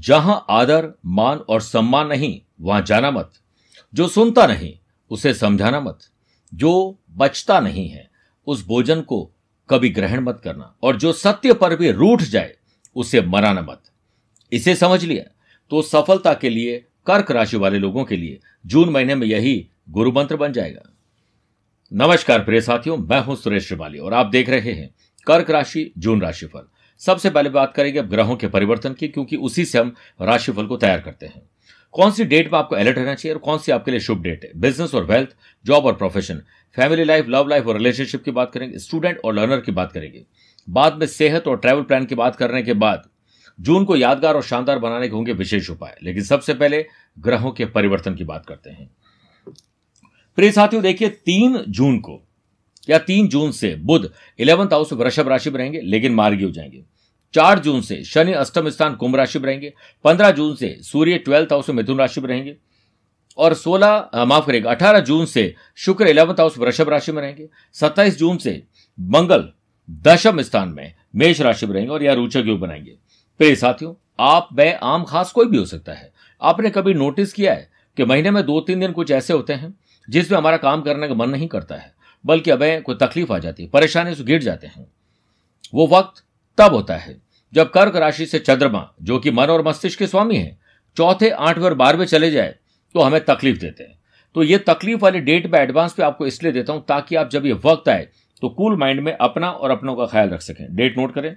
जहाँ आदर, मान और सम्मान नहीं, वहाँ जाना मत। जो सुनता नहीं, उसे समझाना मत। जो बचता नहीं है, उस भोजन को कभी ग्रहण मत करना। और जो सत्य पर भी रूठ जाए, उसे मराना मत। इसे समझ लिया? तो सफलता के लिए, कर्क राशि वाले लोगों के लिए, जून महीने में यही गुरु मंत्र बन जाएगा। नमस्कार प्रिय साथियों, मैं हूँ सुरेश श्रिवाली और आप देख रहे हैं कर्क राशि, जून राशिफल सबसे पहले बात करेंगे अब ग्रहों के परिवर्तन की, क्योंकि उसी से हम राशिफल को तैयार करते हैं। कौन सी डेट पर आपको अलर्ट रहना चाहिए और कौन सी आपके लिए शुभ डेट है? बिज़नेस और वेल्थ जॉब और profession family life love life और रिलेशनशिप की बात करेंगे। स्टूडेंट और लर्नर की बात करेंगे। बाद में सेहत और ट्रैवल प्लान की बात करने के बाद, जून को यादगार और शानदार बनाने के होंगे विशेष उपाय। लेकिन सबसे पहले ग्रहों के परिवर्तन की बात करते हैं। प्रिय साथियों, देखिए, तीन जून को या तीन जून से बुध इलेवंथ हाउस वृषभ राशि में रहेंगे, लेकिन मार्गी हो जाएँगे। चार जून से शनि अष्टम स्थान कुंभ राशि में रहेंगे, पंद्रह जून से सूर्य ट्वेल्थ हाउस में मिथुन राशि में रहेंगे, और सोलह माफ़ करेगा अठारह जून से शुक्र इलेवंथ हाउस वृषभ राशि में रहेंगे, सत्ताईस जून से मंगल दशम स्थान में मेष राशि में रहेंगे, और यह रोचक योग बनाएँगे। प्रिय साथियों, आप वे आम, खास कोई भी हो सकता है। आपने कभी नोटिस किया है कि महीने में दो तीन दिन कुछ ऐसे होते हैं जिसमें हमारा काम करने का मन नहीं करता है? बल्कि अब कोई तकलीफ़ आ जाती है, परेशानी से गिर जाते हैं। वो वक्त तब होता है, जब कर्क राशि से चंद्रमा, जो कि मन और मस्तिष्क के स्वामी है, चौथे, आठवें और बारहवें चले जाए तो हमें तकलीफ़ देते हैं। तो ये तकलीफ़ वाली डेट में एडवांस पे आपको इसलिए देता हूँ, ताकि आप जब ये वक्त आए तो कूल माइंड में अपना और अपनों का ख्याल रख सकें। डेट नोट करें।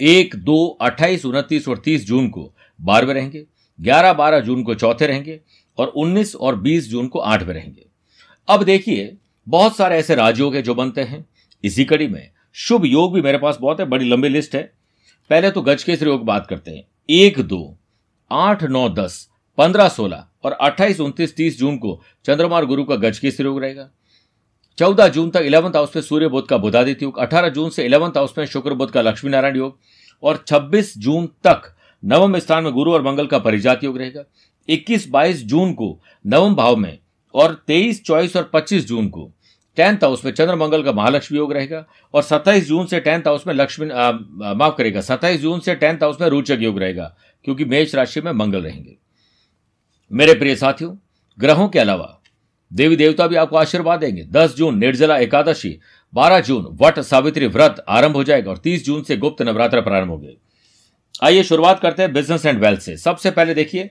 एक, दो, अट्ठाईस, उनतीस और तीस जून को बारहवें रहेंगे, ग्यारह, बारह जून को चौथे रहेंगे, और उन्नीस और बीस जून को आठवें रहेंगे। अब देखिए बहुत सारे ऐसे राजयोग है जो बनते हैं। इसी कड़ी में शुभ योग भी मेरे पास बहुत है, बड़ी लंबी लिस्ट है। पहले तो गज केसरी योग बात करते हैं। एक, दो, आठ, नौ, दस, पंद्रह, सोलह और अट्ठाईस, उनतीस, तीस जून को चंद्रमा गुरु का गज केसरी योग रहेगा। चौदह जून तक इलेवंथ हाउस में सूर्य बुद्ध का बुधादित्य योग, अठारह जून से इलेवंथ हाउस में शुक्र बुद्ध का लक्ष्मी नारायण योग और छब्बीस जून तक नवम स्थान में गुरु और मंगल का परिजात योग रहेगा। इक्कीस, बाईस जून को नवम भाव में और तेईस, चौबीस और पच्चीस जून को टेंथ हाउस में चंद्र मंगल का महालक्ष्मी योग रहेगा और सत्ताईस जून से टेंथ हाउस में लक्ष्मी माफ़ करेगा सत्ताईस जून से टेंथ हाउस में रोचक योग रहेगा, क्योंकि मेष राशि में मंगल रहेंगे। मेरे प्रिय साथियों, ग्रहों के अलावा देवी देवता भी आपको आशीर्वाद देंगे। दस जून, निर्जला एकादशी, बारह जून, वट सावित्री व्रत आरंभ हो जाएगा और तीस जून से गुप्त नवरात्र प्रारंभ हो गए। आइए शुरुआत करते हैं बिज़नेस एंड वेल्थ से। सबसे पहले देखिए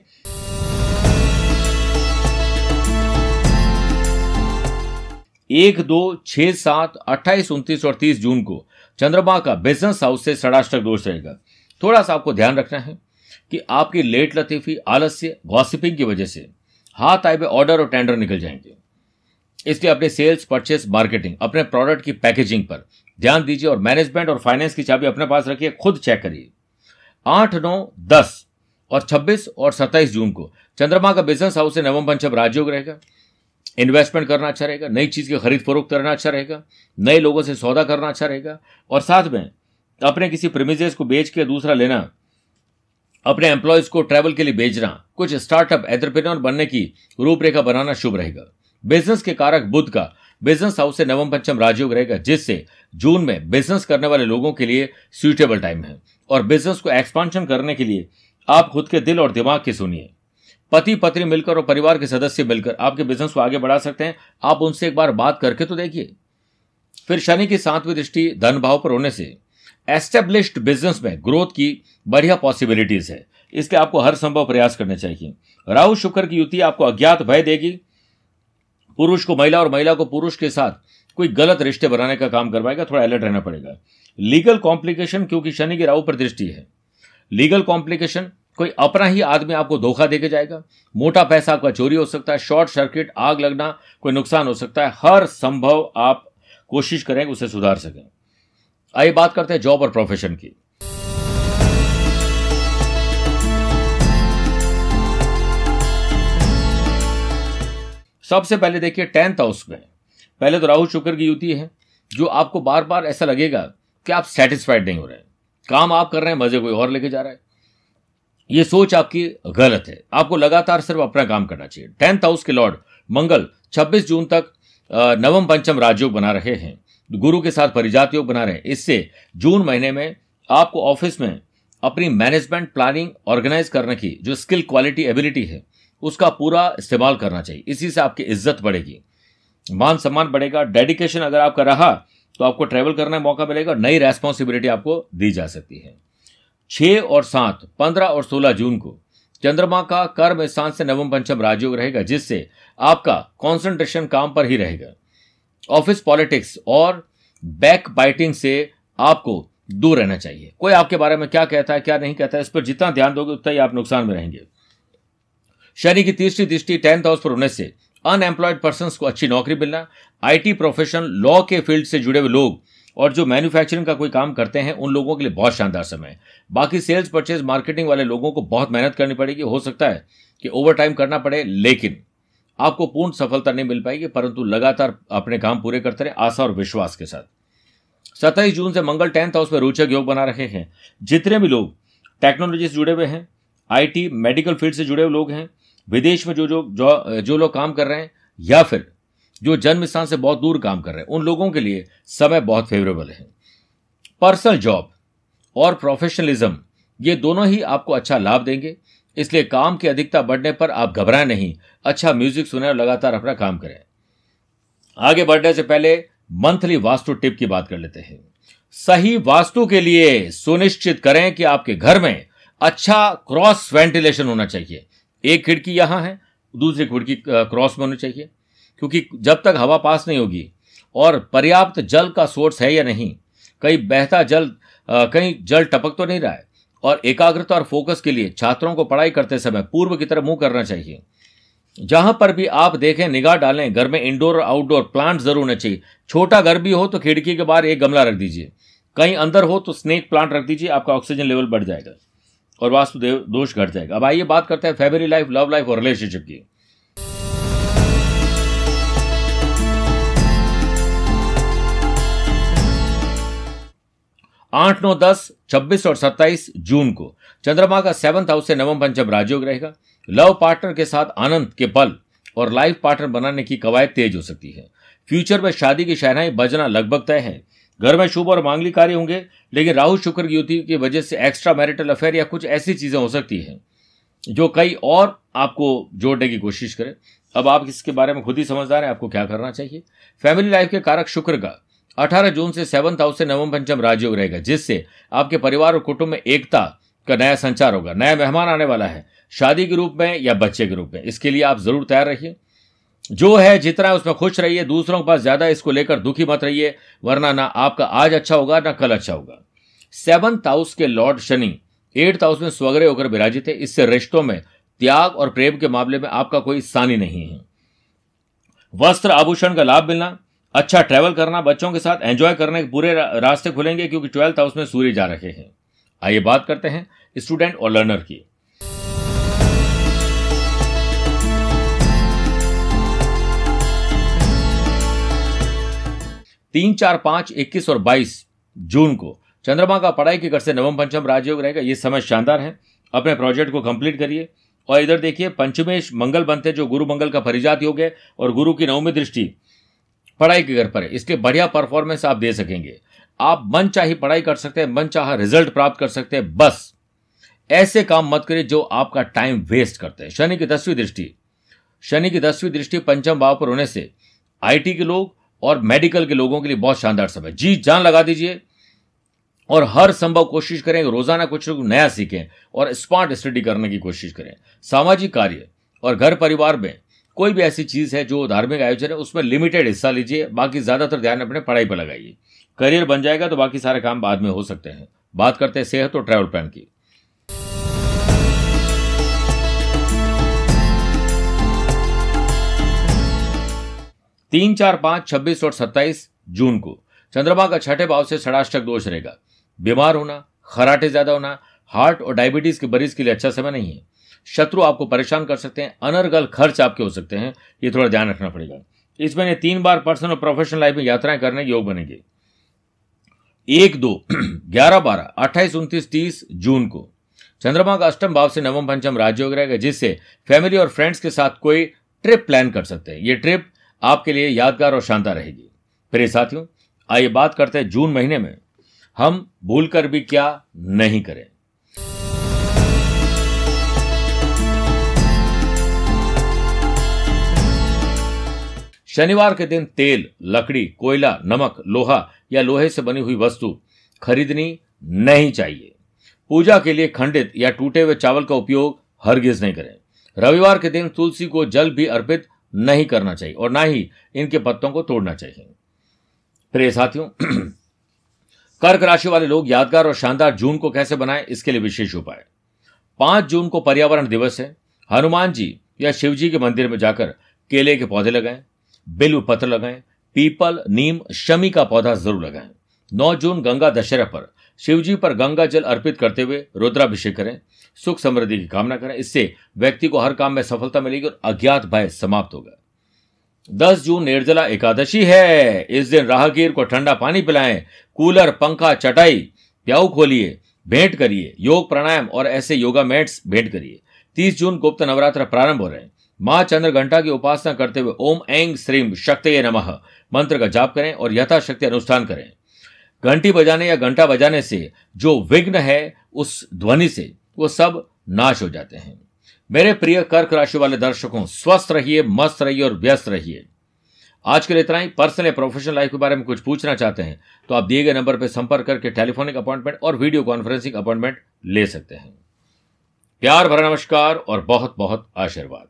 एक दो छह सात अट्ठाईस, उनतीस और तीस जून को चंद्रमा का बिज़नेस हाउस से षडाष्टक दोष रहेगा। थोड़ा सा आपको ध्यान रखना है कि आपकी लेट लतीफी, आलस्य गॉसिपिंग की वजह से हाथ आए हुए ऑर्डर और टेंडर निकल जाएँगे। इसलिए अपने सेल्स परचेस मार्केटिंग अपने प्रोडक्ट की पैकेजिंग पर ध्यान दीजिए और मैनेजमेंट और फाइनेंस की चाबी अपने पास रखिए, खुद चेक करिए। आठ, नौ, दस और छब्बीस और सत्ताईस जून को चंद्रमा का बिज़नेस हाउस से नवम पंचम राजयोग रहेगा। इन्वेस्टमेंट करना अच्छा रहेगा, नई चीज़ की खरीद फरोख्त करना अच्छा रहेगा, नए लोगों से सौदा करना अच्छा रहेगा और साथ में अपने किसी प्रेमिजेस को बेच के दूसरा लेना, अपने एम्प्लॉयज़ को ट्रैवल के लिए भेजना कुछ स्टार्टअप एंटरप्रेन्योर बनने की रूपरेखा बनाना शुभ रहेगा। बिज़नेस के कारक बुद्ध का बिज़नेस हाउस से नवम, पंचम राजयोग रहेगा, जिससे जून में बिज़नेस करने वाले लोगों के लिए सुइटेबल टाइम है। और बिज़नेस को एक्सपांशन करने के लिए आप खुद के दिल और दिमाग की सुनिए। पति पत्नी मिलकर और परिवार के सदस्य मिलकर आपके बिज़नेस को आगे बढ़ा सकते हैं। आप उनसे एक बार बात करके तो देखिए। फिर शनि की सातवीं दृष्टि धन भाव पर होने से एस्टेब्लिश्ड बिज़नेस में ग्रोथ की बढ़िया पॉसिबिलिटीज है। इसलिए आपको हर संभव प्रयास करने चाहिए। राहु शुक्र की युति आपको अज्ञात भय देगी। पुरुष को महिला और महिला को पुरुष के साथ कोई गलत रिश्ते बनाने का काम करवाएगा, थोड़ा अलर्ट रहना पड़ेगा। लीगल कॉम्प्लिकेशन क्योंकि शनि की राहु पर दृष्टि है। लीगल कॉम्प्लिकेशन कोई अपना ही आदमी आपको धोखा देके जाएगा। मोटा पैसा आपका चोरी हो सकता है, शॉर्ट सर्किट, आग लगना, कोई नुकसान हो सकता है। हर संभव आप कोशिश करें उसे सुधार सकें। आइए बात करते हैं जॉब और प्रोफेशन की। सबसे पहले देखिए टेंथ हाउस में। पहले तो राहु शुक्र की युति है, जो आपको बार बार ऐसा लगेगा कि आप सेटिस्फाइड नहीं हो रहे काम आप कर रहे हैं, मज़े कोई और लेके जा रहा है। ये सोच आपकी गलत है। आपको लगातार सिर्फ़ अपना काम करना चाहिए। टेंथ हाउस के लॉर्ड मंगल 26 जून तक नवम पंचम राजयोग बना रहे हैं। गुरु के साथ परिजात योग बना रहे हैं। इससे जून महीने में आपको ऑफ़िस में अपनी मैनेजमेंट, प्लानिंग, ऑर्गेनाइज करने की जो स्किल, क्वालिटी, एबिलिटी है, उसका पूरा इस्तेमाल करना चाहिए। इसी से आपकी इज़्ज़त बढ़ेगी। मान सम्मान बढ़ेगा। डेडिकेशन अगर आपका रहा तो आपको ट्रेवल करने का मौका मिलेगा। नई रेस्पॉन्सिबिलिटी आपको दी जा सकती है। छह और सात, पंद्रह और सोलह जून को। चंद्रमा का कर्म स्थान से नवम पंचम राजयोग रहेगा, जिससे आपका कॉन्सेंट्रेशन काम पर ही रहेगा। ऑफ़िस पॉलिटिक्स और बैक बाइटिंग से आपको दूर रहना चाहिए। कोई आपके बारे में क्या कहता है, क्या नहीं कहता है, इस पर जितना ध्यान दोगे, उतना ही आप नुकसान में रहेंगे। शनि की तीसरी दृष्टि टेंथ हाउस पर होने से। अनएम्प्लॉयड पर्सन को अच्छी नौकरी मिलना। आईटी प्रोफेशन लॉ के फ़ील्ड से जुड़े हुए लोग और जो मैन्युफैक्चरिंग का कोई काम करते हैं उन लोगों के लिए बहुत शानदार समय है। बाकी सेल्स परचेज मार्केटिंग वाले लोगों को बहुत मेहनत करनी पड़ेगी। हो सकता है कि ओवर टाइम करना पड़े लेकिन आपको पूर्ण सफलता नहीं मिल पाएगी परंतु लगातार अपने काम पूरे करते रहे आशा और विश्वास के साथ। सत्ताईस जून से मंगल टेंथ हाउस में रोचक योग बना रहे हैं। जितने भी लोग टेक्नोलॉजी से जुड़े हुए हैं आईटी मेडिकल फ़ील्ड से जुड़े हुए लोग हैं विदेश में जो जो जो, जो लोग काम कर रहे हैं या फिर जो जन्म स्थान से बहुत दूर काम कर रहे हैं, उन लोगों के लिए समय बहुत फेवरेबल है। पर्सनल जॉब और प्रोफेशनलिज्म ये दोनों ही आपको अच्छा लाभ देंगे। इसलिए काम की अधिकता बढ़ने पर आप घबराएँ नहीं। अच्छा म्यूज़िक सुने और लगातार अपना काम करें। आगे बढ़ने से पहले मंथली वास्तु टिप की बात कर लेते हैं। सही वास्तु के लिए सुनिश्चित करें कि आपके घर में अच्छा क्रॉस वेंटिलेशन होना चाहिए। एक खिड़की यहाँ है, दूसरी खिड़की क्रॉस में होनी चाहिए। क्योंकि जब तक हवा पास नहीं होगी, और पर्याप्त जल का सोर्स है या नहीं कहीं बहता जल कहीं जल टपक तो नहीं रहा है, और एकाग्रता और फोकस के लिए छात्रों को पढ़ाई करते समय पूर्व की तरफ़ मुँह करना चाहिए। जहाँ पर भी आप देखें, निगाह डालें, घर में इंडोर और आउटडोर प्लांट ज़रूर होना चाहिए। छोटा घर भी हो तो खिड़की के बाहर एक गमला रख दीजिए। कहीं अंदर हो तो स्नेक प्लांट रख दीजिए, आपका ऑक्सीजन लेवल बढ़ जाएगा, और वास्तुदेव दोष घट जाएगा। अब आइए बात करते हैं फैमिली लाइफ लव लाइफ और रिलेशनशिप की। आठ नौ दस, छब्बीस और सत्ताईस जून को। चंद्रमा का सेवंथ हाउस से नवम पंचम राजयोग रहेगा। लव पार्टनर के साथ आनंद के पल और लाइफ पार्टनर बनाने की कवायद तेज हो सकती है। फ्यूचर में शादी की शहनाई बजना लगभग तय है। घर में शुभ और मांगली कार्य होंगे, लेकिन राहु शुक्र की युति की वजह से एक्स्ट्रा मैरिटल अफेयर या कुछ ऐसी चीज़ें हो सकती हैं, जो कई और आपको जोड़ने की कोशिश करें। अब आप इसके बारे में खुद ही समझदार हैं, आपको क्या करना चाहिए? फैमिली लाइफ के कारक शुक्र का 18 जून से सेवंथ हाउस से नवम पंचम राजयोग रहेगा, जिससे आपके परिवार और कुटुंब में एकता का नया संचार होगा। नया मेहमान आने वाला है। शादी के रूप में या बच्चे के रूप में। इसके लिए आप ज़रूर तैयार रहिए। जो है, जितना है, उसमें खुश रहिए। दूसरों के पास ज़्यादा इसको लेकर दुखी मत रहिए, वरना ना आपका आज अच्छा होगा, ना कल अच्छा होगा। सेवंथ हाउस के लॉर्ड शनि एट्थ हाउस में स्वग्रह होकर विराजित है। इससे रिश्तों में त्याग और प्रेम के मामले में आपका कोई सानी नहीं है। वस्त्र आभूषण का लाभ मिलना अच्छा ट्रैवल करना, बच्चों के साथ एंजॉय करने के पूरे रास्ते खुलेंगे क्योंकि ट्वेल्थ हाउस में सूर्य जा रहे हैं। आइए बात करते हैं स्टूडेंट और लर्नर की। तीन, चार, पाँच, इक्कीस और बाईस जून को चंद्रमा का पढ़ाई के कर से नवम पंचम राजयोग रहेगा। ये समय शानदार है। अपने प्रोजेक्ट को कंप्लीट करिए और इधर देखिए, पंचमेश मंगल बनते जो गुरु मंगल का परिजात योग है और गुरु की नवमी दृष्टि पढ़ाई के घर पर इसके बढ़िया परफॉर्मेंस आप दे सकेंगे। आप मन चाहे पढ़ाई कर सकते हैं, मन चाह रिज़ल्ट प्राप्त कर सकते हैं, बस। ऐसे काम मत करिए जो आपका टाइम वेस्ट करते हैं। शनि की दसवीं दृष्टि। शनि की दसवीं दृष्टि पंचम भाव पर होने से आईटी के लोग और मेडिकल के लोगों के लिए बहुत शानदार समय जी, जान लगा दीजिए और हर संभव कोशिश करें रोज़ाना कुछ नया सीखें और स्मार्ट स्टडी करने की कोशिश करें। सामाजिक कार्य और घर परिवार में कोई भी ऐसी चीज़ है जो धार्मिक आयोजन है, उसमें लिमिटेड हिस्सा लीजिए, बाकी ज़्यादातर ध्यान अपने पढ़ाई पर लगाइए। करियर बन जाएगा तो बाकी सारे काम बाद में हो सकते हैं। बात करते हैं सेहत और ट्रैवल प्लान की। तीन, चार, पाँच, छब्बीस और सत्ताईस जून को चंद्रमा का छठे भाव से षडाष्टक दोष रहेगा। बीमार होना, खराटे ज़्यादा होना, हार्ट और डायबिटीज़ के मरीज़ के लिए अच्छा समय नहीं है। शत्रु आपको परेशान कर सकते हैं, अनर्गल खर्च आपके हो सकते हैं, ये थोड़ा ध्यान रखना पड़ेगा। इस महीने तीन बार पर्सनल और प्रोफेशनल लाइफ में यात्राएँ करने के योग बनेंगे। एक, दो, ग्यारह, बारह, अट्ठाईस, उनतीस, तीस जून को। चंद्रमा का अष्टम भाव से नवम पंचम राजयोग रहेगा, जिससे फैमिली और फ्रेंड्स के साथ कोई ट्रिप प्लान कर सकते हैं। ये ट्रिप आपके लिए यादगार और शानदार रहेगी। प्रिय साथियों, आइए बात करते हैं जून महीने में। हम भूल कर भी क्या नहीं करें। शनिवार के दिन तेल, लकड़ी, कोयला, नमक, लोहा या लोहे से बनी हुई वस्तु खरीदनी नहीं चाहिए। पूजा के लिए खंडित या टूटे हुए चावल का उपयोग हरगिज नहीं करें। रविवार के दिन तुलसी को जल भी अर्पित नहीं करना चाहिए और ना ही इनके पत्तों को तोड़ना चाहिए। प्रिय साथियों, कर्क राशि वाले लोग यादगार और शानदार जून को कैसे बनाएँ, इसके लिए विशेष उपाय। पाँच जून को पर्यावरण दिवस है। हनुमान जी या शिव जी के मंदिर में जाकर केले के पौधे लगाएँ। बिल्व पत्र लगाएँ, पीपल, नीम, शमी का पौधा ज़रूर लगाएँ। नौ जून गंगा दशहरा पर शिवजी पर गंगा जल अर्पित करते हुए रुद्राभिषेक करें, सुख समृद्धि की कामना करें। इससे व्यक्ति को हर काम में सफलता मिलेगी और अज्ञात भय समाप्त होगा। दस जून निर्जला एकादशी है। इस दिन राहगीर को ठंडा पानी पिलाएँ, कूलर, पंखा, चटाई, प्याऊ खोलिए, भेंट करिए, योग प्राणायाम और ऐसे योगा मैट्स भेंट करिए। तीस जून गुप्त नवरात्र प्रारंभ हो रहे हैं। माँ चंद्र घंटा की उपासना करते हुए ओम एंग श्रीम शक्ति नमः। मंत्र का जाप करें और यथाशक्ति अनुष्ठान करें। घंटी बजाने या घंटा बजाने से जो विघ्न है उस ध्वनि से वो सब नाश हो जाते हैं। मेरे प्रिय कर्क राशि वाले दर्शकों, स्वस्थ रहिए, मस्त रहिए और व्यस्त रहिए। आज के लिए इतना ही। पर्सनल या प्रोफेशनल लाइफ के बारे में कुछ पूछना चाहते हैं तो आप दिए गए नंबर पर संपर्क करके टेलीफोनिक अपॉइंटमेंट और वीडियो कॉन्फ्रेंसिंग अपॉइंटमेंट ले सकते हैं। प्यार भरा नमस्कार और बहुत बहुत आशीर्वाद।